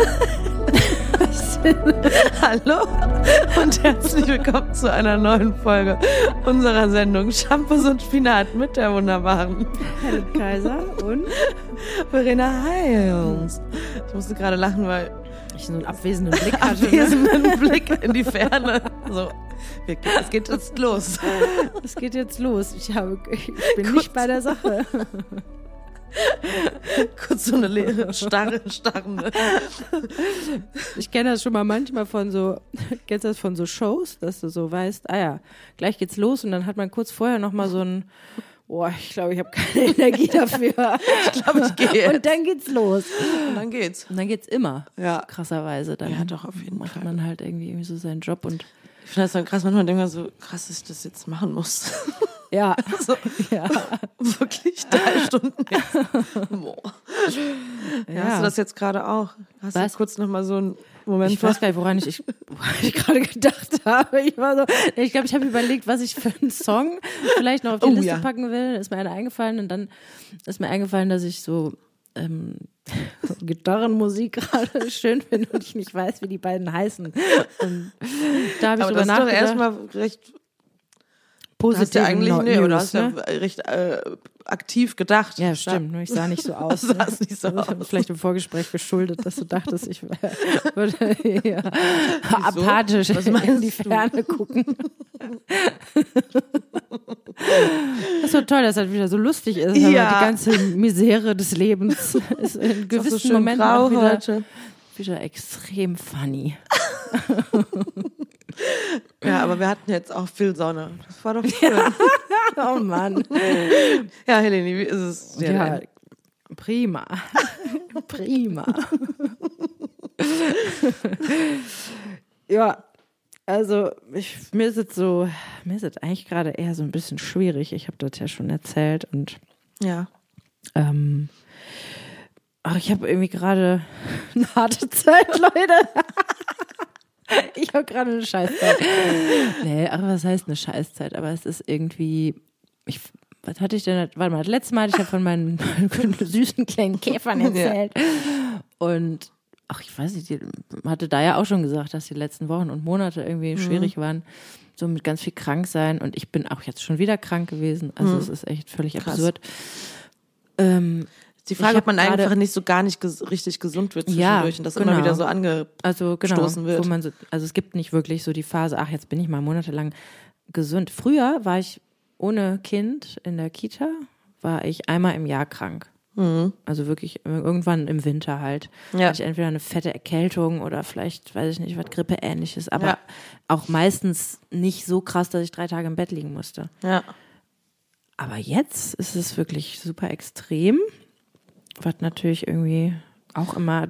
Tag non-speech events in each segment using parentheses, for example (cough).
(laughs) Hallo und herzlich willkommen zu einer neuen Folge unserer Sendung Shampoos und Spinat mit der wunderbaren Helen Kaiser und Verena Heils. Ich musste gerade lachen, weil ich so einen abwesenden Blick (laughs) hatte. abwesenden Blick in die Ferne. So, es geht jetzt los. Es geht jetzt los. Ich, habe, ich bin nicht bei der Sache. (laughs) (laughs) Kurz so eine leere, starre, starrende. Ich kenne das schon mal manchmal von so, (laughs) kennst du das von so Shows, dass du so weißt, ah ja, gleich geht's los und dann hat man kurz vorher noch mal so ein, boah, ich glaube, ich habe keine (laughs) Energie dafür. Ich glaube, ich gehe Und dann geht's los. Und dann geht's. Und dann geht's immer. Ja. Krasserweise. Dann Ja, doch, auf jeden macht Fall. man halt irgendwie, irgendwie so seinen Job und Ich finde das dann krass, manchmal ich mir so, krass, dass ich das jetzt machen muss. Ja, (laughs) so, ja. (laughs) wirklich drei Stunden. Boah. Ja. Hast du das jetzt gerade auch? Hast Was? du kurz noch mal so einen Moment Ich weiß gar nicht, woran ich, ich, ich gerade gedacht habe. Ich war so, ich glaube, ich habe überlegt, was ich für einen Song vielleicht noch auf die Oh, Liste ja. packen will. Ist mir einer eingefallen und dann ist mir eingefallen, dass ich so ähm, (laughs) Gitarrenmusik gerade schön finde und ich nicht weiß, wie die beiden heißen. Und da habe ich Aber drüber das ist doch nachgedacht. erstmal recht positiv Hast du ja eigentlich, nee, oder hast ne? ja recht äh, aktiv gedacht. Ja, stimmt. Nur ich sah nicht so (laughs) aus. Du sahst nicht so aus. Vielleicht im Vorgespräch geschuldet, dass du dachtest, ich (laughs) würde ja, apathisch Was in die du? Ferne gucken. (laughs) Das ist so toll, dass das wieder so lustig ist. Aber Ja. die ganze Misere des Lebens ist in Ist gewissen so schön Momenten auch wieder, wieder extrem funny. (laughs) Ja, aber wir hatten jetzt auch viel Sonne. Das war doch schön. (laughs) Oh Mann. Ja, Helene, wie ist es? dir Ja, denn? prima. (laughs) prima. ja, also ich, mir ist es so, mir ist es eigentlich gerade eher so ein bisschen schwierig. Ich habe das ja schon erzählt und ja. ähm, ach, ich habe irgendwie gerade eine harte Zeit, Leute. (laughs) Ich habe gerade eine Scheißzeit. Nee, aber was heißt eine Scheißzeit? Aber es ist irgendwie, ich, was hatte ich denn, warte mal, das letzte Mal hatte ich ja von meinen, (laughs) süßen kleinen Käfern erzählt. Und, ach, ich weiß nicht, die hatte da ja auch schon gesagt, dass die letzten Wochen und Monate irgendwie schwierig waren. So mit ganz viel krank sein. Und ich bin auch jetzt schon wieder krank gewesen. Also es ist echt völlig Krass. absurd. Ähm, Die Frage, ob man einfach nicht so gar nicht ges richtig gesund wird Ja, zwischendurch und das genau. immer wieder so ange... also genau, wird. So, also es gibt nicht wirklich so die Phase, ach, jetzt bin ich mal monatelang gesund. Früher war ich ohne Kind in der Kita, war ich einmal im Jahr krank. Also wirklich irgendwann im Winter halt. Mhm. Ja. Hatte ich entweder eine fette Erkältung oder vielleicht, weiß ich nicht, was Grippeähnliches, aber Ja. auch meistens nicht so krass, dass ich drei Tage im Bett liegen musste. Ja. Aber jetzt ist es wirklich super extrem, was natürlich irgendwie auch immer,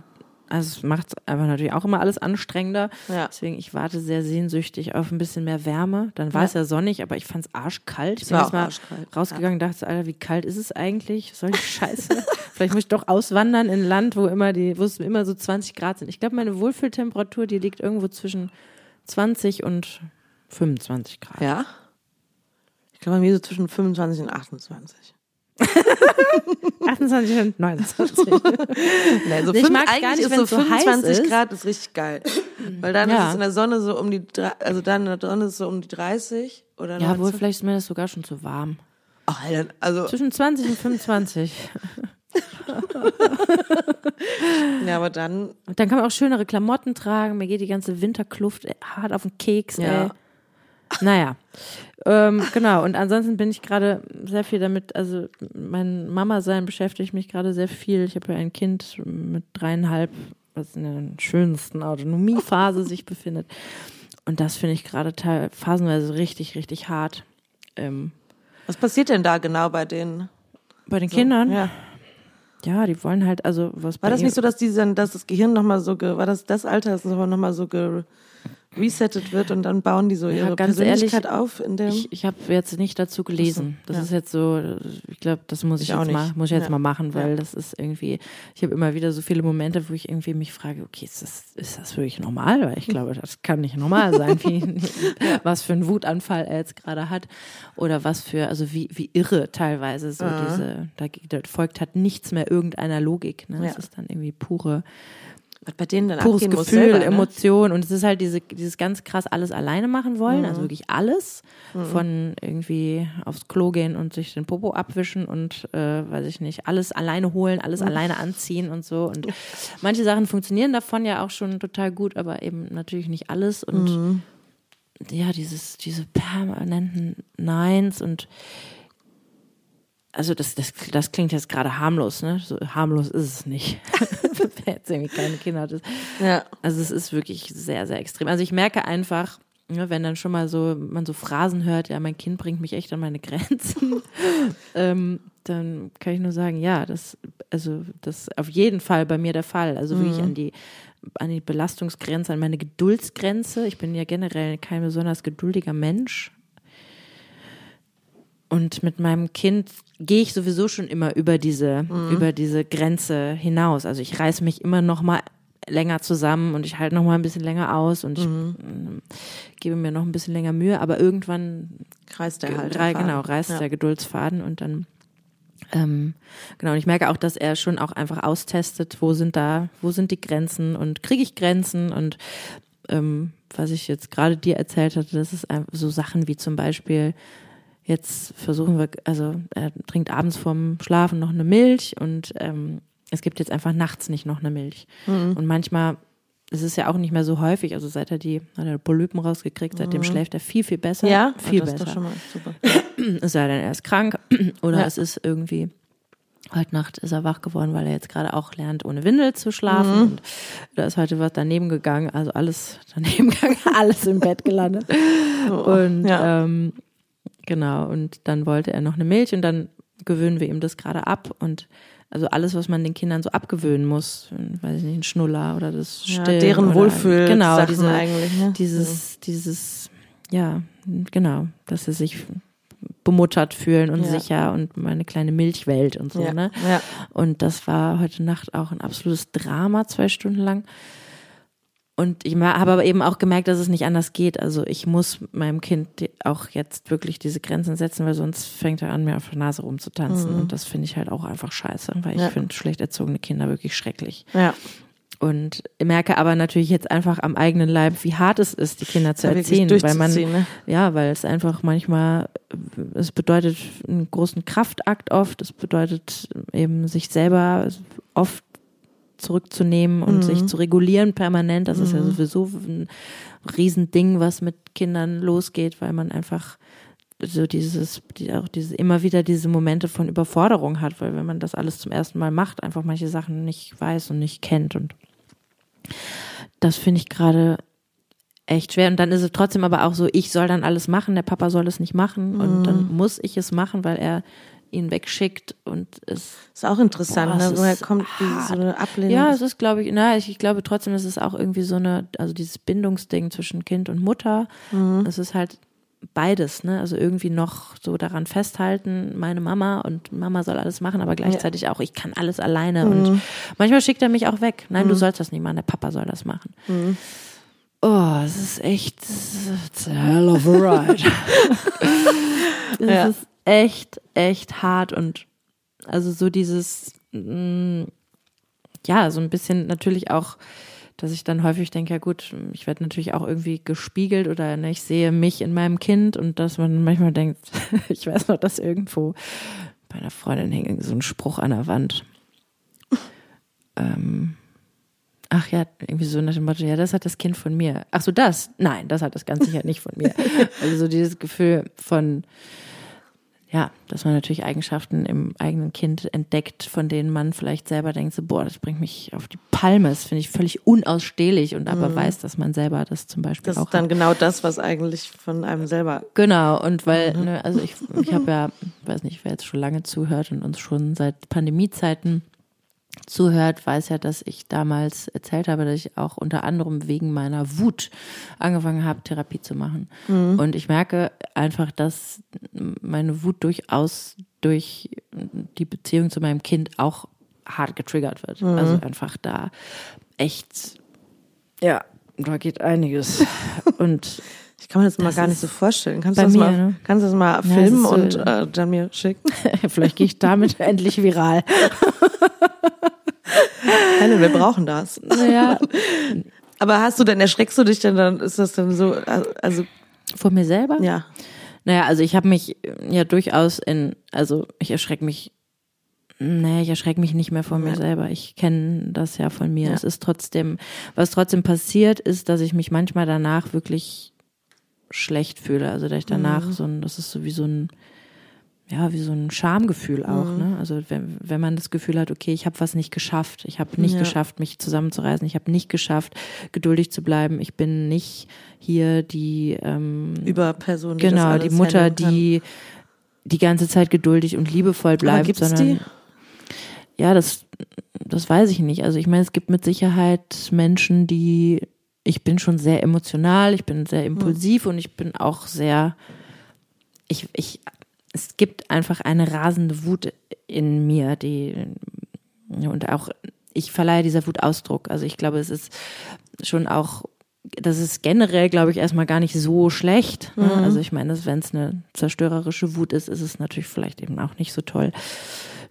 also es macht aber natürlich auch immer alles anstrengender. Ja. Deswegen, ich warte sehr sehnsüchtig auf ein bisschen mehr Wärme. Dann war Ja. es ja sonnig, aber ich fand es arschkalt. Ich bin war jetzt auch mal arschkalt, rausgegangen und dachte, Alter, wie kalt ist es eigentlich? Soll die Scheiße? (laughs) Vielleicht muss ich doch auswandern in ein Land, wo immer die, wo es immer so 20 Grad sind. Ich glaube, meine Wohlfühltemperatur, die liegt irgendwo zwischen 20 und 25 Grad. Ja? Ich glaube, bei mir so zwischen 25 und 28. 28 und 29. Nee, so Ich fünf- mag's gar eigentlich nicht, ist so so heiß 25 ist. Grad ist richtig geil. Weil dann Ja. ist es in der Sonne so um die, also dann in der Sonne ist es so um die 30 oder Ja, wohl, 19. vielleicht ist mir das sogar schon zu warm. Ach, Alter, also, Zwischen 20 und 25. (laughs) ja, aber dann, Und dann kann man auch schönere Klamotten tragen. Mir geht die ganze Winterkluft hart auf den Keks. Ja. Ey. Naja, ähm, genau. Und ansonsten bin ich gerade sehr viel damit, also mein Mama-Sein beschäftigt mich gerade sehr viel. Ich habe ja ein Kind mit dreieinhalb, was in der schönsten Autonomiephase sich befindet. Und das finde ich gerade phasenweise richtig, richtig hart. Ähm, was passiert denn da genau bei denen? bei den Kindern, Ja. ja, die wollen halt, also was War das nicht so, dass die dann, dass das Gehirn nochmal so, ge, war das das Alter, dass es nochmal so ge, resettet wird und dann bauen die so ihre ganz Persönlichkeit ehrlich, auf in dem. Ich, ich habe jetzt nicht dazu gelesen. Das ja. ist jetzt so, ich glaube, das muss ich, Ich auch jetzt mal, muss ich jetzt Ja. mal machen, weil Ja. das ist irgendwie, ich habe immer wieder so viele Momente, wo ich irgendwie mich frage, okay, ist das, ist das wirklich normal? Weil ich glaube, das kann nicht normal sein, wie, (laughs) was für einen Wutanfall er jetzt gerade hat. Oder was für, also wie, wie irre teilweise so diese, da, da folgt halt nichts mehr irgendeiner Logik. Ne? Das Ja. ist dann irgendwie pure Was bei denen dann pures abgehen muss Gefühl, selber, ne? Emotion und es ist halt diese, dieses ganz krass alles alleine machen wollen, Mhm. also wirklich alles von irgendwie aufs Klo gehen und sich den Popo abwischen und äh, weiß ich nicht, alles alleine holen, Mhm. alles alleine anziehen und so und manche Sachen funktionieren davon ja auch schon total gut, aber eben natürlich nicht alles und Mhm. ja, dieses, diese permanenten Neins und also das, das, das klingt jetzt gerade harmlos, ne? So harmlos ist es nicht. (laughs) (laughs) Wer jetzt irgendwie keine Kinder hat. Ja. Also es ist wirklich sehr, sehr extrem. Also ich merke einfach, ne, wenn dann schon mal so, man so Phrasen hört, ja, mein Kind bringt mich echt an meine Grenzen, (laughs) ähm, dann kann ich nur sagen, ja, das, also das ist auf jeden Fall bei mir der Fall. Also wirklich an die, an die Belastungsgrenze, an meine Geduldsgrenze. Ich bin ja generell kein besonders geduldiger Mensch. Und mit meinem Kind gehe ich sowieso schon immer über diese, über diese Grenze hinaus. Also ich reiß mich immer noch mal länger zusammen und ich halte noch mal ein bisschen länger aus und ich ähm, gebe mir noch ein bisschen länger Mühe. Aber irgendwann Kreist der halt. rei- der genau, reißt ja. der Geduldsfaden und dann ähm, genau, und ich merke auch, dass er schon auch einfach austestet, wo sind da, wo sind die Grenzen und kriege ich Grenzen und ähm, was ich jetzt gerade dir erzählt hatte, das ist so Sachen wie zum Beispiel, jetzt versuchen wir, also er trinkt abends vorm Schlafen noch eine Milch und ähm, es gibt jetzt einfach nachts nicht noch eine Milch. Und manchmal, es ist ja auch nicht mehr so häufig, also seit er die, hat er Polypen rausgekriegt, seitdem schläft er viel, viel besser. Ja, viel das besser ist doch schon mal super. es sei denn, er ist krank (clears throat) oder Ja. es ist irgendwie heute Nacht ist er wach geworden, weil er jetzt gerade auch lernt, ohne Windel zu schlafen. Und da ist heute was daneben gegangen, also alles daneben (laughs) gegangen, alles im Bett gelandet. Und ja. ähm, genau, und dann wollte er noch eine Milch und dann gewöhnen wir ihm das gerade ab und also alles, was man den Kindern so abgewöhnen muss, weiß ich nicht, ein Schnuller oder das Ja, Stillen deren oder, Wohlfühl genau, diese, eigentlich. Ne? dieses, dieses, ja, genau, dass sie sich bemuttert fühlen und Ja. sicher und meine kleine Milchwelt und so, ja. ne? Ja. Und das war heute Nacht auch ein absolutes Drama, zwei Stunden lang. Und ich habe aber eben auch gemerkt, dass es nicht anders geht. Also ich muss meinem Kind auch jetzt wirklich diese Grenzen setzen, weil sonst fängt er an, mir auf der Nase rumzutanzen. Und das finde ich halt auch einfach scheiße, weil ich Mhm. Ja. finde schlecht erzogene Kinder wirklich schrecklich. ja. Und merke aber natürlich jetzt einfach am eigenen Leib, wie hart es ist, die Kinder zu erziehen, weil man ne? ja, weil es einfach manchmal, es bedeutet einen großen Kraftakt oft, es bedeutet eben sich selber oft zurückzunehmen und sich zu regulieren permanent. Das ist ja sowieso ein Riesending, was mit Kindern losgeht, weil man einfach so dieses, die, auch diese, immer wieder diese Momente von Überforderung hat, weil wenn man das alles zum ersten Mal macht, einfach manche Sachen nicht weiß und nicht kennt und das finde ich gerade echt schwer. Und dann ist es trotzdem aber auch so, ich soll dann alles machen, der Papa soll es nicht machen und dann muss ich es machen, weil er ihn wegschickt und es Ist auch interessant, Boah, ne? Woher kommt die, so eine Ablehnung? ja, es ist, glaube ich, na, ich, ich glaube trotzdem, es ist auch irgendwie so eine, also dieses Bindungsding zwischen Kind und Mutter. Es ist halt beides, ne? Also irgendwie noch so daran festhalten, meine Mama und Mama soll alles machen, aber gleichzeitig auch, ich kann alles alleine. Und manchmal schickt er mich auch weg. Nein, du sollst das nicht machen, der Papa soll das machen. Oh, es ist echt, it's a hell of a ride. (laughs) (laughs) es Ja. ist echt, echt hart und also so dieses, mm, ja, so ein bisschen natürlich auch, dass ich dann häufig denke, ja gut, ich werde natürlich auch irgendwie gespiegelt oder ne, ich sehe mich in meinem Kind und dass man manchmal denkt, (laughs) ich weiß noch, dass irgendwo bei einer Freundin hing so ein Spruch an der Wand. ähm, ach ja, irgendwie so nach dem Motto, ja, das hat das Kind von mir. Ach so, das? Nein, das hat das ganz sicher nicht von mir. (laughs) Also so dieses Gefühl von, ja, dass man natürlich Eigenschaften im eigenen Kind entdeckt, von denen man vielleicht selber denkt, so, boah, das bringt mich auf die Palme. Das finde ich völlig unausstehlich und aber weiß, dass man selber das zum Beispiel das auch ist dann hat. genau das, was eigentlich von einem selber. Genau, und weil, ne, also ich, ich habe ja, weiß nicht, wer jetzt schon lange zuhört und uns schon seit Pandemiezeiten zuhört, weiß ja, dass ich damals erzählt habe, dass ich auch unter anderem wegen meiner Wut angefangen habe, Therapie zu machen. Und ich merke einfach, dass meine Wut durchaus durch die Beziehung zu meinem Kind auch hart getriggert wird. Also einfach da echt, ja, da geht einiges. (laughs) Und Ich kann mir das, mal Das gar nicht so vorstellen. Kannst du das, mir, mal, ne? kannst du das mal filmen ist so- und äh, dann mir schicken? (laughs) vielleicht gehe ich damit (laughs) endlich viral. Helen, wir brauchen das. Ja, Aber hast du denn, erschreckst du dich denn dann, ist das dann so, also, vor mir selber? ja. Naja, also ich habe mich ja durchaus in, also ich erschrecke mich, nee, ich erschrecke mich nicht mehr vor mir Ja. selber. Ich kenne das ja von mir. Ja. Es ist trotzdem, was trotzdem passiert, ist, dass ich mich manchmal danach wirklich schlecht fühle. Also dass ich danach Mhm. so ein, das ist so wie so ein, ja, wie so ein Schamgefühl auch. Mhm. Ne? Also wenn, wenn man das Gefühl hat, okay, ich habe was nicht geschafft, ich habe nicht Ja. geschafft, mich zusammenzureißen, ich habe nicht geschafft, geduldig zu bleiben, ich bin nicht hier die ähm, Über Personen, die genau, die Mutter, die die ganze Zeit geduldig und liebevoll bleibt. gibt's sondern, die? Ja, das, das weiß ich nicht. Also ich meine, es gibt mit Sicherheit Menschen, die, ich bin schon sehr emotional, ich bin sehr impulsiv und ich bin auch sehr, ich, ich, es gibt einfach eine rasende Wut in mir, die, und auch, ich verleihe dieser Wut Ausdruck. Also ich glaube, es ist schon auch, das ist generell, glaube ich, erstmal gar nicht so schlecht. Ne? Also ich meine, wenn es eine zerstörerische Wut ist, ist es natürlich vielleicht eben auch nicht so toll.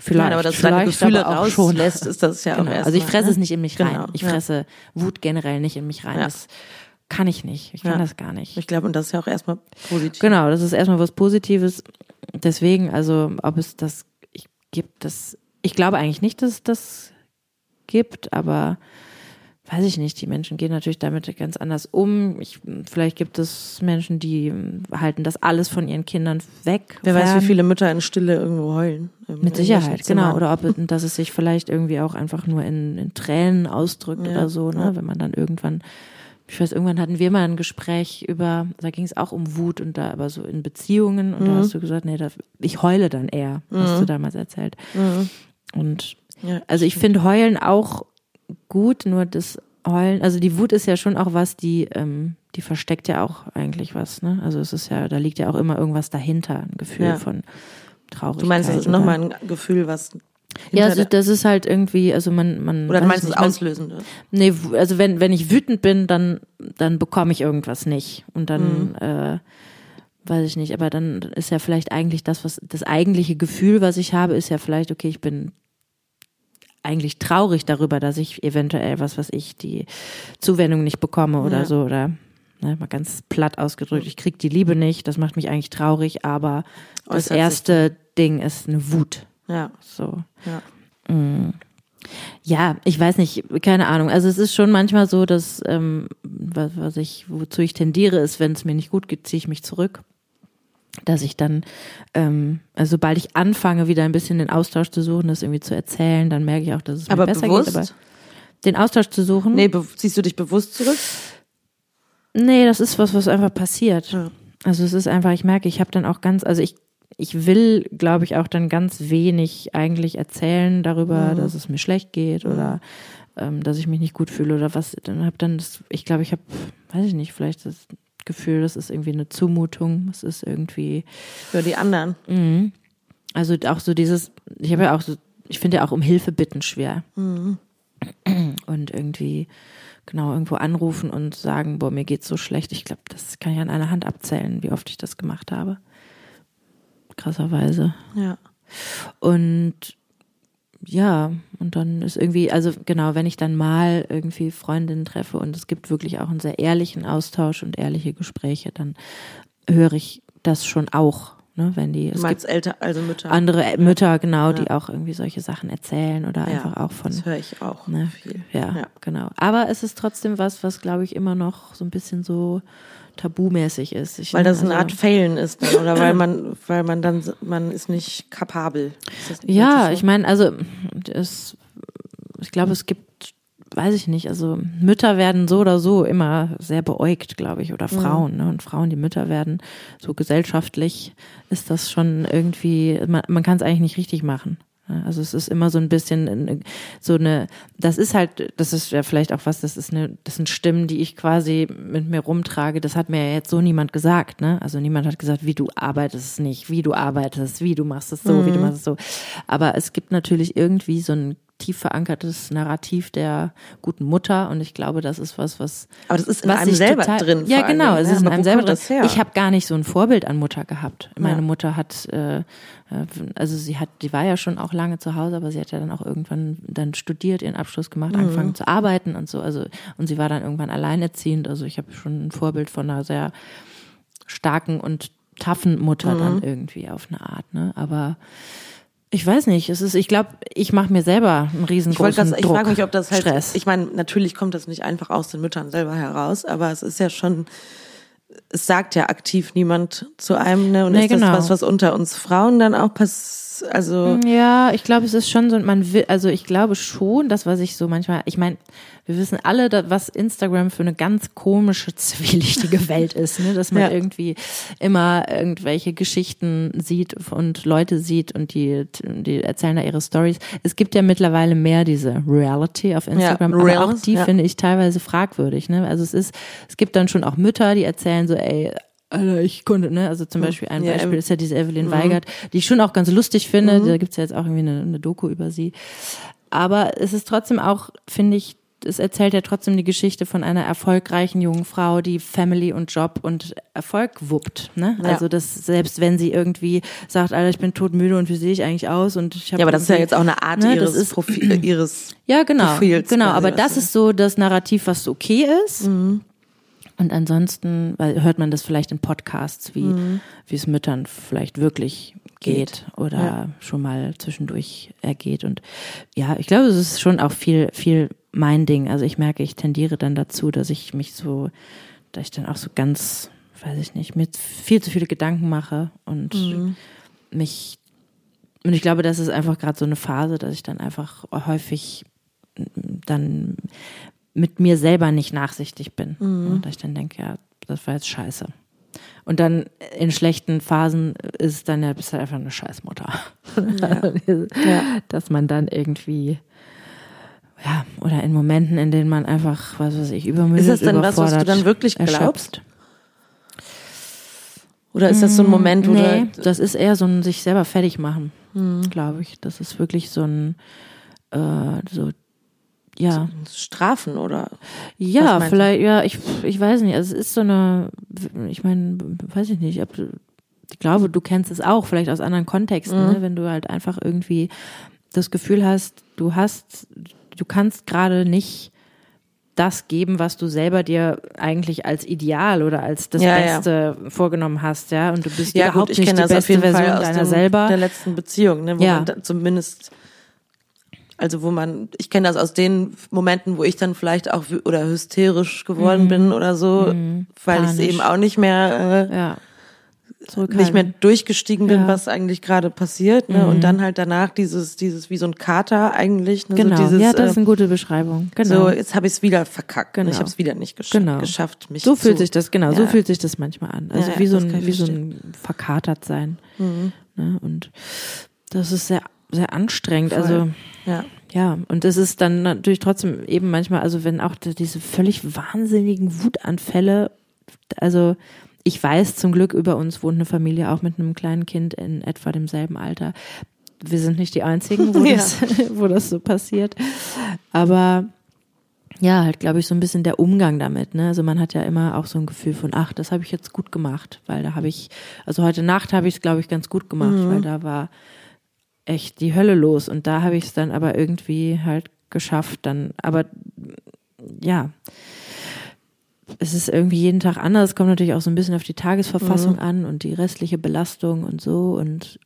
Vielleicht, Nein, aber dass du deine vielleicht Gefühle aber auch schon. rauslässt, ist das ja Genau. auch erstmal. Also ich fresse ne? es nicht in mich rein. Genau, Ich ja. fresse Wut generell nicht in mich rein. Ja. Das kann ich nicht. Ich kann Ja. das gar nicht. Ich glaube, und das ist ja auch erstmal positiv. Genau, das ist erstmal was Positives. Deswegen, also ob es das ich, gibt, das ich glaube eigentlich nicht, dass es das gibt, aber weiß ich nicht. Die Menschen gehen natürlich damit ganz anders um. Ich, vielleicht gibt es Menschen, die halten das alles von ihren Kindern weg. Wer weiß, wie viele Mütter in Stille irgendwo heulen. Mit Sicherheit, genau. Oder ob es- dass es sich vielleicht irgendwie auch einfach nur in, in Tränen ausdrückt Ja, oder so, ne? ja. Wenn man dann irgendwann, ich weiß, irgendwann hatten wir mal ein Gespräch über, da ging es auch um Wut und da aber so in Beziehungen und da Mhm. hast du gesagt, nee, da, ich heule dann eher, hast du damals erzählt. Mhm. Und Ja. also ich finde Heulen auch gut, nur das Heulen, also die Wut ist ja schon auch was, die, ähm, die versteckt ja auch eigentlich was, ne? Also es ist ja, da liegt ja auch immer irgendwas dahinter, ein Gefühl Ja. von Traurigkeit. Du meinst, das ist nochmal ein Gefühl, was. Ja, also das ist halt irgendwie, also man, man. oder man- Auslösende? Nee, also wenn, wenn ich wütend bin, dann, dann bekomme ich irgendwas nicht. Und dann, Mhm. äh, weiß ich nicht, aber dann ist ja vielleicht eigentlich das, was, das eigentliche Gefühl, was ich habe, ist ja vielleicht, okay, ich bin eigentlich traurig darüber, dass ich eventuell, was weiß ich, die Zuwendung nicht bekomme oder Ja. so, oder, ne, mal ganz platt ausgedrückt, ich krieg die Liebe nicht, das macht mich eigentlich traurig, aber das Äußert erste Ding ist eine Wut. Ja, So. ja. Mm. Ja, ich weiß nicht, keine Ahnung. Also es ist schon manchmal so, dass ähm, was, was ich, wozu ich tendiere, ist, wenn es mir nicht gut geht, ziehe ich mich zurück. Dass ich dann, ähm, also sobald ich anfange, wieder ein bisschen den Austausch zu suchen, das irgendwie zu erzählen, dann merke ich auch, dass es mir Aber besser bewusst? geht. Aber den Austausch zu suchen, Nee, ziehst du dich bewusst zurück? nee, das ist was, was einfach passiert. Ja. Also es ist einfach, ich merke, ich habe dann auch ganz, also ich, ich will, glaube ich, auch dann ganz wenig eigentlich erzählen darüber, Mhm. dass es mir schlecht geht oder ähm, dass ich mich nicht gut fühle oder was. Dann habe dann das, ich glaube, ich habe, weiß ich nicht, vielleicht das Gefühl, das ist irgendwie eine Zumutung, es ist irgendwie, Für die anderen. mhm. also auch so dieses, ich habe ja auch so, ich finde ja auch um Hilfe bitten schwer Mhm. und irgendwie genau irgendwo anrufen und sagen, boah, mir geht's so schlecht. Ich glaube, das kann ich an einer Hand abzählen, wie oft ich das gemacht habe. Krasserweise. Ja. Und ja, und dann ist irgendwie, also genau, wenn ich dann mal irgendwie Freundinnen treffe und es gibt wirklich auch einen sehr ehrlichen Austausch und ehrliche Gespräche, dann höre ich das schon auch, ne, wenn die, Du es meinst älter, also Mütter. gibt andere Mütter, genau, Ja. die auch irgendwie solche Sachen erzählen oder ja, einfach auch von Das höre ich auch Ne? viel. ja, Ja. genau. Aber es ist trotzdem was, was glaube ich immer noch so ein bisschen so tabumäßig ist. Ich, Weil das eine also- Art Failen ist dann, oder weil man, (clears throat) weil man dann, man ist nicht kapabel. Ist Ja, wirklich ich meine, also es, ich glaube, es gibt, weiß ich nicht, also Mütter werden so oder so immer sehr beäugt, glaube ich, oder Frauen. Ne? Und Frauen, die Mütter werden, so gesellschaftlich ist das schon irgendwie, man, man kann es eigentlich nicht richtig machen. Ja, Also es ist immer so ein bisschen eine- so eine, das ist halt, das ist ja vielleicht auch was, das ist eine, das sind Stimmen, die ich quasi mit mir rumtrage. Das hat mir ja jetzt so niemand gesagt, ne? Also niemand hat gesagt, wie du arbeitest nicht, wie du arbeitest, wie du machst es so, wie du machst es so. Aber es gibt natürlich irgendwie so ein tief verankertes Narrativ der guten Mutter und ich glaube, das ist was, was Aber das ist in einem selber total, drin. Ja, genau, es ne? ist in einem selber drin. Ich habe gar nicht so ein Vorbild an Mutter gehabt. Meine Ja. Mutter hat, äh, also sie hat, die war ja schon auch lange zu Hause, aber sie hat ja dann auch irgendwann dann studiert, ihren Abschluss gemacht, Mhm. angefangen zu arbeiten und so. Also und sie war dann irgendwann alleinerziehend. Also ich habe schon ein Vorbild von einer sehr starken und taffen Mutter Mhm. dann irgendwie auf eine Art. Ne? Aber ich weiß nicht. Es ist, ich glaube, ich mache mir selber einen Ich riesengroßen ich Druck. frage mich, ob das halt, Stress. ich meine, natürlich kommt das nicht einfach aus den Müttern selber heraus, aber es ist ja schon, es sagt ja aktiv niemand zu einem, ne? Und Nee, ist das genau. was, was unter uns Frauen dann auch passiert, also, Ja, ich glaube, es ist schon so, man will, also ich glaube schon, das, was ich so manchmal, ich meine, wir wissen alle, was Instagram für eine ganz komische, (laughs) zwielichtige Welt ist, ne? dass man Ja. irgendwie immer irgendwelche Geschichten sieht und Leute sieht und die, die erzählen da ihre Stories. Es gibt ja mittlerweile mehr diese Reality auf Instagram, aber auch die ja. finde ich teilweise fragwürdig. Ne? Also es ist, es gibt dann schon auch Mütter, die erzählen so, ey, Alter, ich konnte, ne, also zum Beispiel ein Ja, Beispiel ist ja diese Evelyn Weigert, die ich schon auch ganz lustig finde. Da gibt's ja jetzt auch irgendwie eine, eine Doku über sie. Aber es ist trotzdem auch, finde ich, es erzählt ja trotzdem die Geschichte von einer erfolgreichen jungen Frau, die Family und Job und Erfolg wuppt. Ne? Ja. Also das selbst wenn sie irgendwie sagt, Alter, ich bin todmüde und wie sehe ich eigentlich aus und ich habe ja, aber das ist ja jetzt auch eine Art Ne, ihres ist- Profil, (clears throat) ihres, ja, genau. Profils genau, aber das ist so das Narrativ, was okay ist. Mhm. Und ansonsten weil, hört man das vielleicht in Podcasts, wie, Mhm. wie es Müttern vielleicht wirklich geht, oder schon mal zwischendurch ergeht. Und ja, ich glaube, es ist schon auch viel, viel mein Ding. Also ich merke, ich tendiere dann dazu, dass ich mich so, dass ich dann auch so ganz, weiß ich nicht, mir viel zu viele Gedanken mache und Mhm. mich und ich glaube, das ist einfach gerade so eine Phase, dass ich dann einfach häufig dann mit mir selber nicht nachsichtig bin. Und dass ich dann denke, ja, das war jetzt scheiße. Und dann in schlechten Phasen ist dann ja, bist du einfach eine Scheißmutter. (laughs) Ja. Dass man dann irgendwie, ja, oder in Momenten, in denen man einfach, was weiß ich, übermüdet, Ist das denn was, was du dann wirklich glaubst? erschöpft. oder ist das so ein Moment, wo nee, du, halt- das ist eher so ein sich selber fertig machen, Hm. glaube ich. Das ist wirklich so ein, äh, so, ja. Strafen oder? Ja, vielleicht, ja, ich, ich weiß nicht. Also es ist so eine, ich meine, weiß ich nicht, ob, ich glaube, du kennst es auch, vielleicht aus anderen Kontexten, Mhm. ne? wenn du halt einfach irgendwie das Gefühl hast, du hast, du kannst gerade nicht das geben, was du selber dir eigentlich als Ideal oder als das Ja, ja. Beste vorgenommen hast, ja, und du bist Ja, überhaupt gut, ich nicht kenne die das auf beste jeden Version Fall aus deiner dem, selber. der letzten Beziehung, ne, wo Ja. man zumindest, also wo man, ich kenne das aus den Momenten, wo ich dann vielleicht auch oder hysterisch geworden bin oder so, weil ich Mhm. Panisch. eben auch nicht mehr äh, ja. Nicht mehr durchgestiegen bin, Ja. was eigentlich gerade passiert, ne? Und dann halt danach dieses, dieses wie so ein Kater eigentlich, ne? Genau, so dieses, ja, das ist äh, eine gute Beschreibung. Genau. so jetzt habe ich es wieder verkackt, ne? Genau. ich habe es wieder nicht gesch Genau. geschafft, mich So fühlt zu, sich das, genau, so Ja. fühlt sich das manchmal an. Also Ja, wie so ein, wie so ein verkatert sein. Ne? Und das ist sehr, sehr anstrengend. Voll. Also ja. ja, und es ist dann natürlich trotzdem eben manchmal, also wenn auch diese völlig wahnsinnigen Wutanfälle, also ich weiß zum Glück, über uns wohnt eine Familie auch mit einem kleinen Kind in etwa demselben Alter. Wir sind nicht die einzigen, wo, (laughs) Ja. das, (laughs) wo das so passiert. Aber ja, halt, glaube ich, so ein bisschen der Umgang damit. Ne? Also man hat ja immer auch so ein Gefühl von, ach, das habe ich jetzt gut gemacht, weil da habe ich, also heute Nacht habe ich es, glaube ich, ganz gut gemacht, weil da war echt die Hölle los und da habe ich es dann aber irgendwie halt geschafft. Dann, aber ja, es ist irgendwie jeden Tag anders. Es kommt natürlich auch so ein bisschen auf die Tagesverfassung an und die restliche Belastung und so und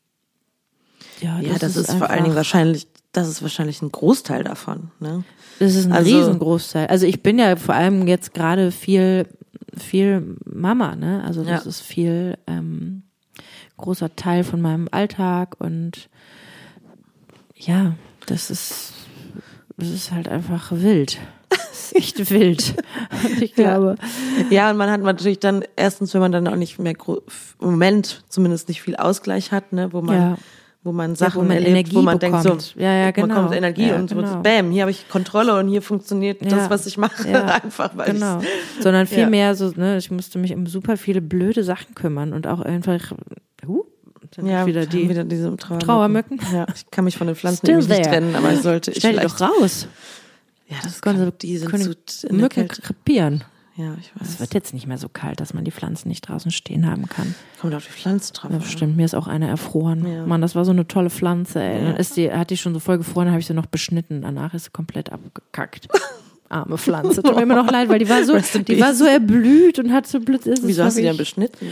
ja, Ja, das, ist, vor allen Dingen wahrscheinlich, das ist wahrscheinlich ein Großteil davon, ne? Das ist ein Also- Riesengroßteil. Also ich bin ja vor allem jetzt gerade viel, viel Mama, ne? Also das Ja. ist viel ähm, großer Teil von meinem Alltag und ja, das ist, das ist halt einfach wild. Ist (laughs) echt wild. Ich Ja. glaube, Ja, und man hat natürlich dann, erstens, wenn man dann auch nicht mehr, im Moment zumindest nicht viel Ausgleich hat, ne, wo man, Ja. wo man Ja, Sachen wo man erlebt, Energie wo man denkt so, bekommt. Ja, ja, genau. man kommt Energie Ja, und so, genau. bam, hier habe ich Kontrolle und hier funktioniert Ja. das, was ich mache, Ja. (laughs) einfach, weil genau. Sondern viel Ja. mehr so, ne, ich musste mich um super viele blöde Sachen kümmern und auch einfach, huh, Sind Ja, wieder die wieder diese Trauermücken. Trauermücken. Ja, ich kann mich von den (laughs) Pflanzen nicht trennen, aber ich sollte ich Stell vielleicht. doch raus. Ja, das können kann, sie- die sind können zu in Mücken krepieren. Ja, ich Es weiß. wird jetzt nicht mehr so kalt, dass man die Pflanzen nicht draußen stehen haben kann. Kommt auf die Pflanze drauf. Ja, stimmt, mir ist auch eine erfroren. Ja. Mann, das war so eine tolle Pflanze, ey. Dann ist die, hat die schon so voll gefroren, dann habe ich sie noch beschnitten. Danach ist sie komplett abgekackt. (laughs) Arme Pflanze. Tut mir immer noch (laughs) leid, weil die war so, die war so erblüht und hat so blitz. es Wieso hast du die wirklich- beschnitten?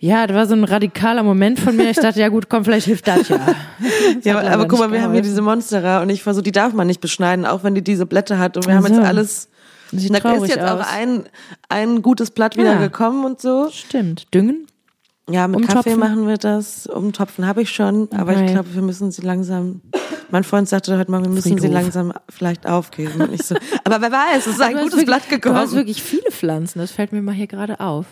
Ja, das war so ein radikaler Moment von mir. Ich dachte, ja gut, komm, vielleicht hilft das ja. (laughs) Ja, aber, aber guck mal, wir haben hier diese Monstera und ich versuche, die darf man nicht beschneiden, auch wenn die diese Blätter hat. Und wir Ach haben jetzt so. alles. Sieht Da ist jetzt auch aus. ein, ein gutes Blatt wieder Ja. gekommen und so. Stimmt. Düngen? Ja, mit Umtopfen? Kaffee machen wir das. Umtopfen habe ich schon, aber Okay. ich glaube, wir müssen sie langsam. Mein Freund sagte heute Morgen, wir müssen sie Friedhof. langsam vielleicht aufgeben. Und ich so, (laughs) aber wer weiß, es ist ein gutes wirklich, Blatt Du hast gekommen. wirklich viele Pflanzen, das fällt mir mal hier gerade auf.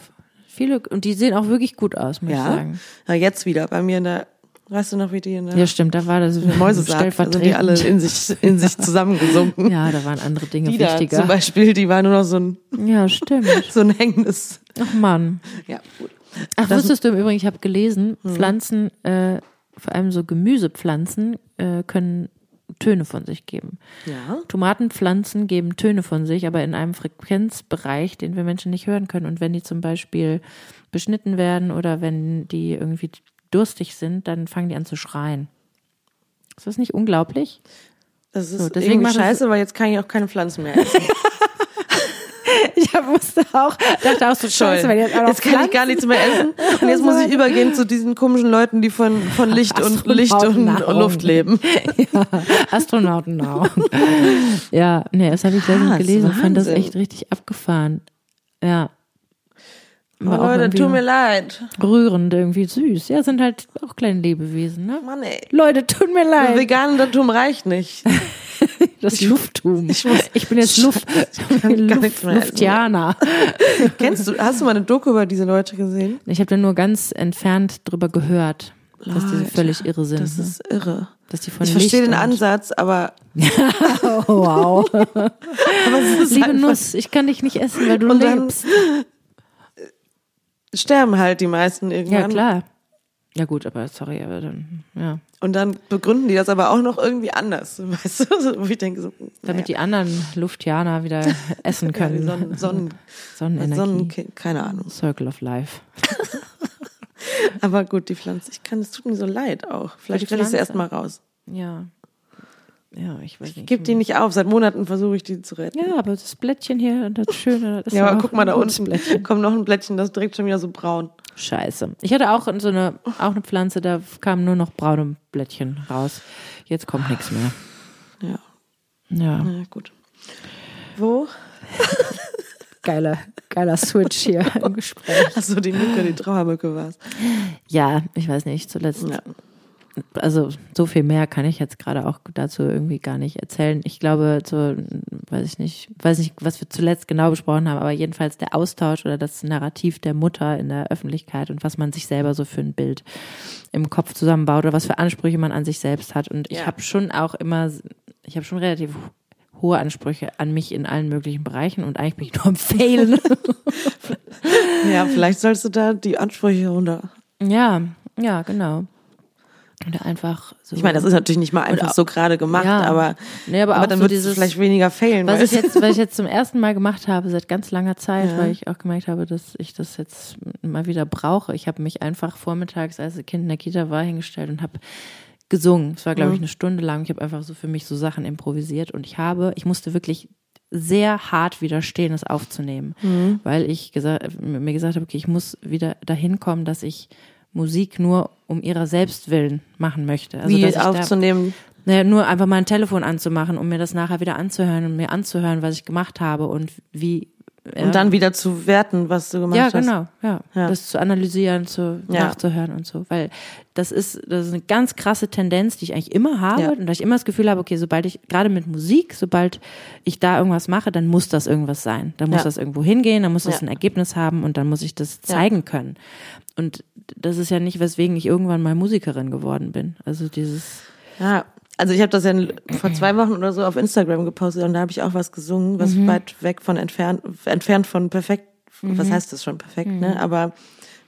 Viele, und die sehen auch wirklich gut aus, muss ich Ja. sagen. ja, jetzt wieder bei mir in der. Weißt du noch, wie die in der Ja, stimmt, da war das Mäusesack, da sind die alle in sich, in sich (laughs) zusammengesunken. Ja, da waren andere Dinge die da wichtiger. zum Beispiel, die war nur noch so ein, Ja, stimmt. (laughs) so ein hängendes. Ach Mann. Ja, gut. Ach, wusstest du im Übrigen, ich habe gelesen, Hm. Pflanzen, äh, vor allem so Gemüsepflanzen, äh, können Töne von sich geben. Ja. Tomatenpflanzen geben Töne von sich, aber in einem Frequenzbereich, den wir Menschen nicht hören können. Und wenn die zum Beispiel beschnitten werden oder wenn die irgendwie durstig sind, dann fangen die an zu schreien. Ist das nicht unglaublich? Das ist So, deswegen scheiße, weil jetzt kann ich auch keine Pflanzen mehr essen. (laughs) (laughs) Ich wusste auch, dachte auch so scheiße, wenn jetzt auch jetzt kann ich gar nichts mehr essen. (laughs) Und jetzt muss ich übergehen zu diesen komischen Leuten, die von, von (laughs) Licht und Licht und. Luft leben. ja, Astronauten auch. ja, nee, das habe ich letztens Krass, gelesen, fand das echt richtig abgefahren. Ja. Oh, War auch Leute, tut mir leid. Rührend, irgendwie süß. Ja, sind halt auch kleine Lebewesen, ne? Mann, ey. Leute, tut mir leid. Veganentum reicht nicht. (laughs) Das Lufttum. Ich, muss- bin jetzt Luft, (laughs) Luft. Luftianer. (laughs) Kennst du, hast du mal eine Doku über diese Leute gesehen? Ich habe da nur ganz entfernt drüber gehört, dass die so Leute, völlig irre sind. Das ne? ist irre. dass die von Ich verstehe Licht den und- Ansatz, aber, Oh, wow. aber Liebe Nuss, ich kann dich nicht essen, weil du lebst. Sterben halt die meisten irgendwann. Ja, klar. Ja gut, aber sorry, aber dann, ja. Und dann begründen die das aber auch noch irgendwie anders, (laughs) weißt du? Wo ich denke so, Damit die anderen Luftianer wieder (laughs) essen ja, können. Sonnen, Sonnen, Sonnenenergie. Sonnen, keine Ahnung. Circle of Life. (laughs) Aber gut, die Pflanze, ich kann, es tut mir so leid auch. Vielleicht stelle ich sie Pflanze? erst mal raus. Ja. Ja, ich weiß nicht. Gib die nicht auf, seit Monaten versuche ich die zu retten. Ja, aber das Blättchen hier das Schöne. Das Ja, aber guck mal da unten, Blättchen. kommt noch ein Blättchen, das ist direkt schon wieder so braun. Scheiße. Ich hatte auch so eine, auch eine Pflanze, da kamen nur noch braune Blättchen raus. Jetzt kommt nichts mehr. Ja, Ja. na gut. Wo? (laughs) Geiler, geiler Switch hier im Gespräch. Achso, die Mücke, die Trauermücke war's. Ja, ich weiß nicht, zuletzt. Ja. Also so viel mehr kann ich jetzt gerade auch dazu irgendwie gar nicht erzählen. Ich glaube, so, weiß ich nicht, weiß nicht, was wir zuletzt genau besprochen haben, aber jedenfalls der Austausch oder das Narrativ der Mutter in der Öffentlichkeit und was man sich selber so für ein Bild im Kopf zusammenbaut oder was für Ansprüche man an sich selbst hat. Und ich Ja. habe schon auch immer, ich habe schon relativ hohe Ansprüche an mich in allen möglichen Bereichen und eigentlich bin ich nur am Failen. (laughs) ja, vielleicht sollst du da die Ansprüche runter. ja, ja, genau. Oder einfach so. Ich meine, das ist natürlich nicht mal einfach so gerade gemacht, Ja. aber, Nee, aber aber dann so wird es vielleicht weniger failen. Was weißt ich du? jetzt, (laughs) was ich jetzt zum ersten Mal gemacht habe seit ganz langer Zeit, Ja. weil ich auch gemerkt habe, dass ich das jetzt mal wieder brauche. Ich habe mich einfach vormittags, als das Kind in der Kita war, hingestellt und habe gesungen. Es war, glaube ich, Mhm. eine Stunde lang. Ich habe einfach so für mich so Sachen improvisiert und ich habe, ich musste wirklich sehr hart widerstehen, es aufzunehmen, Mhm. weil ich gesagt, mir gesagt habe, okay, ich muss wieder dahin kommen, dass ich Musik nur um ihrer selbst willen machen möchte. Also, Wie dass ich da- aufzunehmen. naja, nur einfach mein Telefon anzumachen, um mir das nachher wieder anzuhören und mir anzuhören, was ich gemacht habe und wie. Ja, Und dann wieder zu werten, was du gemacht ja, hast. genau, ja. Ja. Das zu analysieren, zu Ja. nachzuhören und so. Weil das ist, das ist eine ganz krasse Tendenz, die ich eigentlich immer habe und da ich immer das Gefühl habe, okay, sobald ich, gerade mit Musik, sobald ich da irgendwas mache, dann muss das irgendwas sein. Dann muss das irgendwo hingehen, dann muss das ein Ergebnis haben und dann muss ich das zeigen können. Und das ist ja nicht, weswegen ich irgendwann mal Musikerin geworden bin. Also dieses, Ja, also ich habe das ja vor zwei Wochen oder so auf Instagram gepostet und da habe ich auch was gesungen, was Mhm. weit weg von entfernt, entfernt von perfekt, was Mhm. heißt das schon perfekt, ne? Aber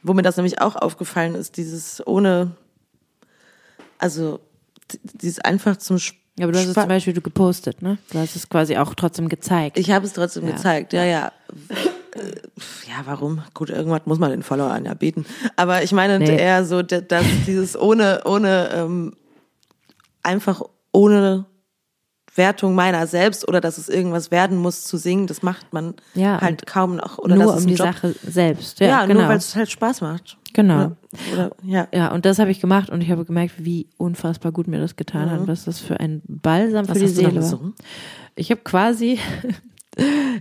wo mir das nämlich auch aufgefallen ist, dieses ohne Also, die die ist einfach zum Sp Ja, aber du hast es zum Beispiel gepostet, ne? Du hast es quasi auch trotzdem gezeigt. Ich habe es trotzdem Ja. gezeigt, ja, ja. Äh, Ja, warum? Gut, irgendwas muss man den Followern ja bieten. Aber ich meine Nee. eher so, da- dass dieses ohne, ohne, ähm, einfach ohne Wertung meiner selbst oder dass es irgendwas werden muss zu singen, das macht man Ja, halt kaum noch. Oder nur um die Job, Sache selbst. Ja, Ja, genau. nur weil es halt Spaß macht. genau. Ja. Oder, ja. Ja, und das habe ich gemacht und ich habe gemerkt, wie unfassbar gut mir das getan hat und was das für ein Balsam Mhm. Was für die Seele war. Ich habe quasi,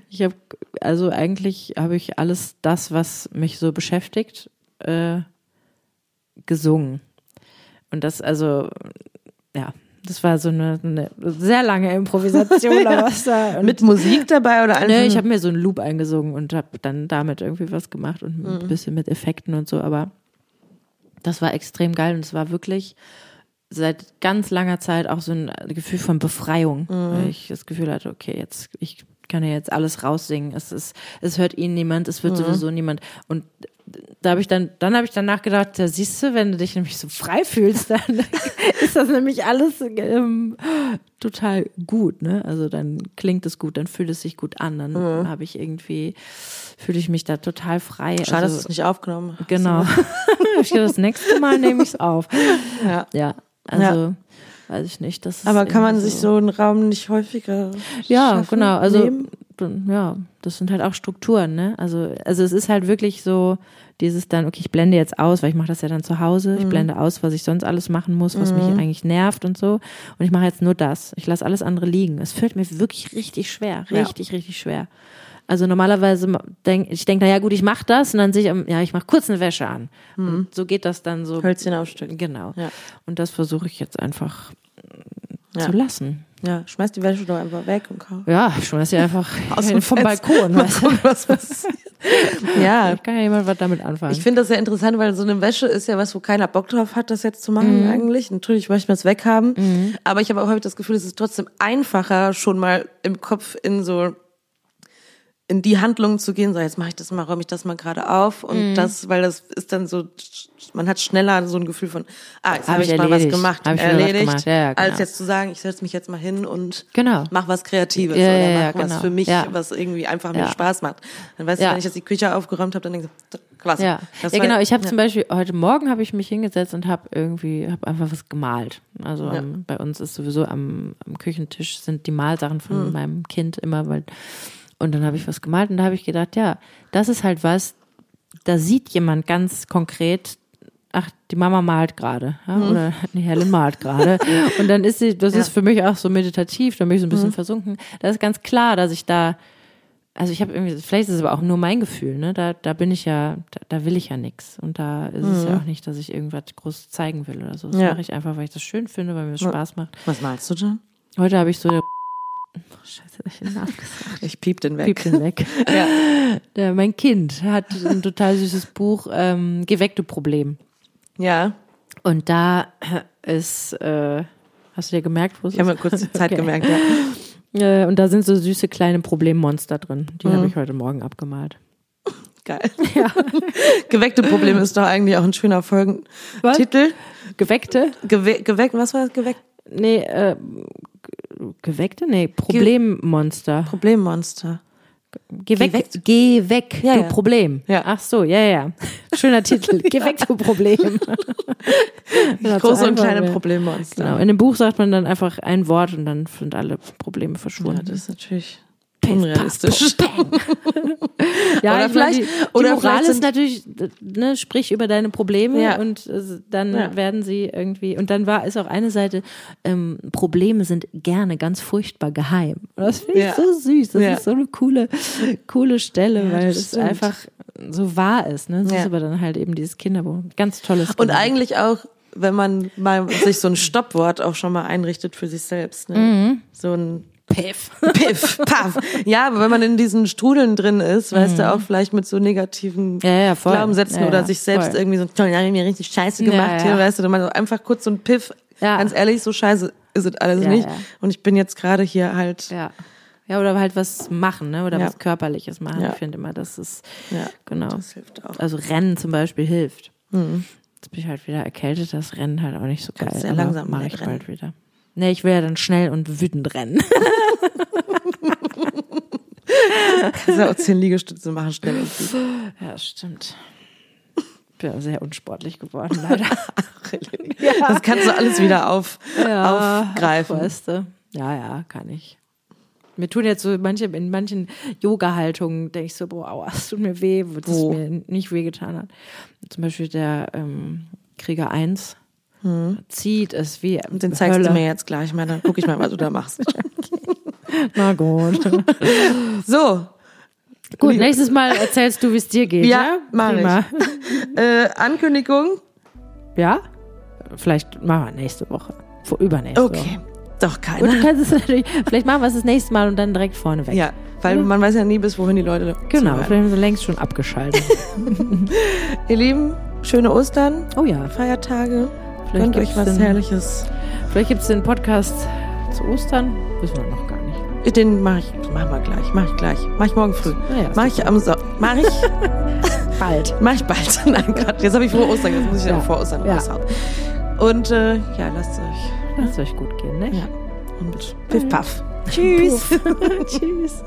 ich habe, also eigentlich habe ich alles das, was mich so beschäftigt, äh, gesungen. Und das, also, ja, das war so eine, eine sehr lange Improvisation. (laughs) aber was da, Mit Musik dabei oder einfach? Nö, ich habe mir so einen Loop eingesungen und habe dann damit irgendwie was gemacht und ein bisschen mit Effekten und so, aber das war extrem geil und es war wirklich seit ganz langer Zeit auch so ein Gefühl von Befreiung, weil ich das Gefühl hatte, okay, jetzt ich kann ja jetzt alles raussingen. Es ist, es hört ihn niemand, es wird sowieso niemand. Und da habe ich dann, dann habe ich dann nachgedacht, ja, siehst du, wenn du dich nämlich so frei fühlst, dann (laughs) ist das nämlich alles ähm, total gut, ne? Also dann klingt es gut, dann fühlt es sich gut an, dann habe ich irgendwie, fühle ich mich da total frei. Schade, dass also, du es nicht aufgenommen hast. Genau. (laughs) das nächste Mal nehme ich es auf. Ja. Ja, also weiß ich nicht. Das Aber kann man sich so einen Raum nicht häufiger ja, schaffen, genau. Also nehmen? ja, das sind halt auch Strukturen, ne? Also also es ist halt wirklich so dieses dann, okay, ich blende jetzt aus, weil ich mache das ja dann zu Hause. Mhm. Ich blende aus, was ich sonst alles machen muss, was mich eigentlich nervt und so. Und ich mache jetzt nur das. Ich lasse alles andere liegen. Es fällt mir wirklich richtig schwer, Ja. richtig, richtig schwer. Also normalerweise denk ich denke, na ja gut, ich mache das und dann sehe ich, ja, ich mache kurz eine Wäsche an. Und so geht das dann so. Hölzchen aufstücken. Genau. Ja. Und das versuche ich jetzt einfach Ja. zu lassen. Ja, schmeiß die Wäsche doch einfach weg und kauf. Ja, ich schmeiß sie einfach (laughs) Aus dem (laughs) vom. Balkon. (laughs) Weißt du? was passiert. ja, Da kann ja jemand was damit anfangen. ich finde das sehr interessant, weil so eine Wäsche ist ja was, wo keiner Bock drauf hat, das jetzt zu Mhm. machen eigentlich. Natürlich möchte man es weghaben. Aber ich habe auch häufig das Gefühl, es ist trotzdem einfacher, schon mal im Kopf in so in die Handlung zu gehen, so jetzt mache ich das mal, räume ich das mal gerade auf und Mhm. das, weil das ist dann so, man hat schneller so ein Gefühl von, ah, jetzt Hab habe ich ich, mal was erledigt. gemacht, Hab ich erledigt, gemacht. Ja, ja, genau. als jetzt zu sagen, ich setze mich jetzt mal hin und Genau. mach was Kreatives Ja, oder mach ja, was genau. für mich, was irgendwie einfach mir. Spaß macht. Dann weißt du, wenn ich jetzt die Küche aufgeräumt habe, dann denke ich, klasse. ja, genau. Ich habe zum Beispiel heute Morgen habe ich mich hingesetzt und habe irgendwie habe einfach was gemalt. Also ähm, bei uns ist sowieso am, am Küchentisch sind die Malsachen von Mhm. meinem Kind immer, weil und dann habe ich was gemalt und da habe ich gedacht, ja, das ist halt was. Da sieht jemand ganz konkret. Ach, die Mama malt gerade, ja? oder die Helen malt gerade. (laughs) Und dann ist sie, das Mhm. Ja. Mhm. ist für mich auch so meditativ, da bin ich so ein bisschen versunken. Da ist ganz klar, dass ich da, also ich habe irgendwie, vielleicht ist es aber auch nur mein Gefühl, ne? Da, da bin ich ja, da, da will ich ja nichts. Und da ist es ja auch nicht, dass ich irgendwas groß zeigen will oder so. Das Mhm. Ja. mache ich einfach, weil ich das schön finde, weil mir das. Spaß macht. Was malst du da? Heute habe ich so, oh, scheiße, hab ich den Namen gesagt. Ich piep den weg. Piep den weg. (laughs) Ja. Der, mein Kind hat ein total süßes Buch, ähm, Geweckte Problem. ja, Und da ist, äh, hast du dir gemerkt, wo es ich habe ist? mir kurz die Zeit (laughs) Okay. gemerkt, ja. Äh, und da sind so süße kleine Problemmonster drin. Die Mhm. habe ich heute Morgen abgemalt. Geil. (laughs) Geweckte Probleme ist doch eigentlich auch ein schöner Was? Folgentitel. Geweckte? Gewe geweckt, was war das? Geweckt? Nee, äh, geweckte? Nee, Problemmonster. Problemmonster. Geh weg, Geweckt? geh weg, Ja, du ja. Problem. Ja. Ach so, ja, ja. Schöner (laughs) Titel. Geh weg, du Problem. (laughs) Ja, Große und kleine. Problemmonster. Genau. In dem Buch sagt man dann einfach ein Wort und dann sind alle Probleme Ja, verschwunden. das ist natürlich unrealistisch. (laughs) Ja, Oder vielleicht- die, oder die Moral vielleicht ist natürlich, ne, sprich über deine Probleme Ja. und äh, dann Ja. werden sie irgendwie, und dann war, ist auch eine Seite, ähm, Probleme sind gerne ganz furchtbar geheim. Und das finde ich Ja. so süß. Das ist so eine coole, coole Stelle, weil es stimmt. einfach so wahr ist. Ne? Das ist aber dann halt eben dieses Kinderbuch. Ganz tolles Und Kinderbuch. eigentlich auch, wenn man mal sich so ein Stoppwort auch schon mal einrichtet für sich selbst. Ne? Mhm. So ein Piff, Piff, Paff. Ja, aber wenn man in diesen Strudeln drin ist, weißt du, auch vielleicht mit so negativen Mhm. Ja, ja. Glaubenssätzen Ja, oder sich selbst voll. irgendwie so, toll, ich mir richtig scheiße gemacht hier, weißt du, dann mal so einfach kurz so ein Piff. Ja. Ganz ehrlich, so scheiße ist es alles nicht. Und ich bin jetzt gerade hier halt, Ja. Ja, oder halt was machen, ne? Oder was Körperliches machen. Ich finde immer, das ist, ja, genau. das hilft auch. Also Rennen zum Beispiel hilft. Jetzt bin ich halt wieder erkältet, das Rennen halt auch nicht so geil. Kannst sehr aber langsam mache ich rennen. bald wieder. Nee, ich will ja dann schnell und wütend rennen. (laughs) Kannst ja auch zehn Liegestütze machen, schnell und gut. Ja, stimmt. Bin auch sehr unsportlich geworden, leider. (laughs) Das kannst du alles wieder auf, aufgreifen. Weißt du? Ja, ja, kann ich. Mir tun jetzt so manche, in manchen Yoga-Haltungen denke ich so, boah, aua, es tut mir weh, wo es mir nicht wehgetan hat. Zum Beispiel der ähm, Krieger 1 zieht es wie den zeigst Hölle. du mir jetzt gleich mal, dann gucke ich mal, was du da machst. (laughs) Na gut. (laughs) So, gut, nächstes Mal erzählst du, wie es dir geht. Ja, Ja, mach ich. Prima. (laughs) äh, Ankündigung. Ja? Vielleicht machen wir nächste Woche. Vor übernächste Okay, Woche. doch Und du keiner. kannst es natürlich, vielleicht machen wir es das nächste Mal und dann direkt vorne weg. Ja, weil man weiß ja nie, bis wohin die Leute Genau, vielleicht haben sie längst schon abgeschaltet. Ihr Lieben, schöne Ostern, Oh ja, Feiertage. Vielleicht Gönnt euch was den- Herrliches. vielleicht gibt es den Podcast zu Ostern. Wissen wir noch gar nicht. Den mache ich, machen wir gleich, mache ich gleich. Mache ich morgen früh. Ja, Mache ich am so Mache ich, (laughs) Bald. mach ich bald. (laughs) Nein, Gott, jetzt habe ich vor Ostern, jetzt muss ich ja Ja. vor Ostern Ja. raushauen. Und äh, ja, lasst euch. Lasst euch gut gehen, ne? Ja. Und piff paff. Tschüss. (laughs) Tschüss.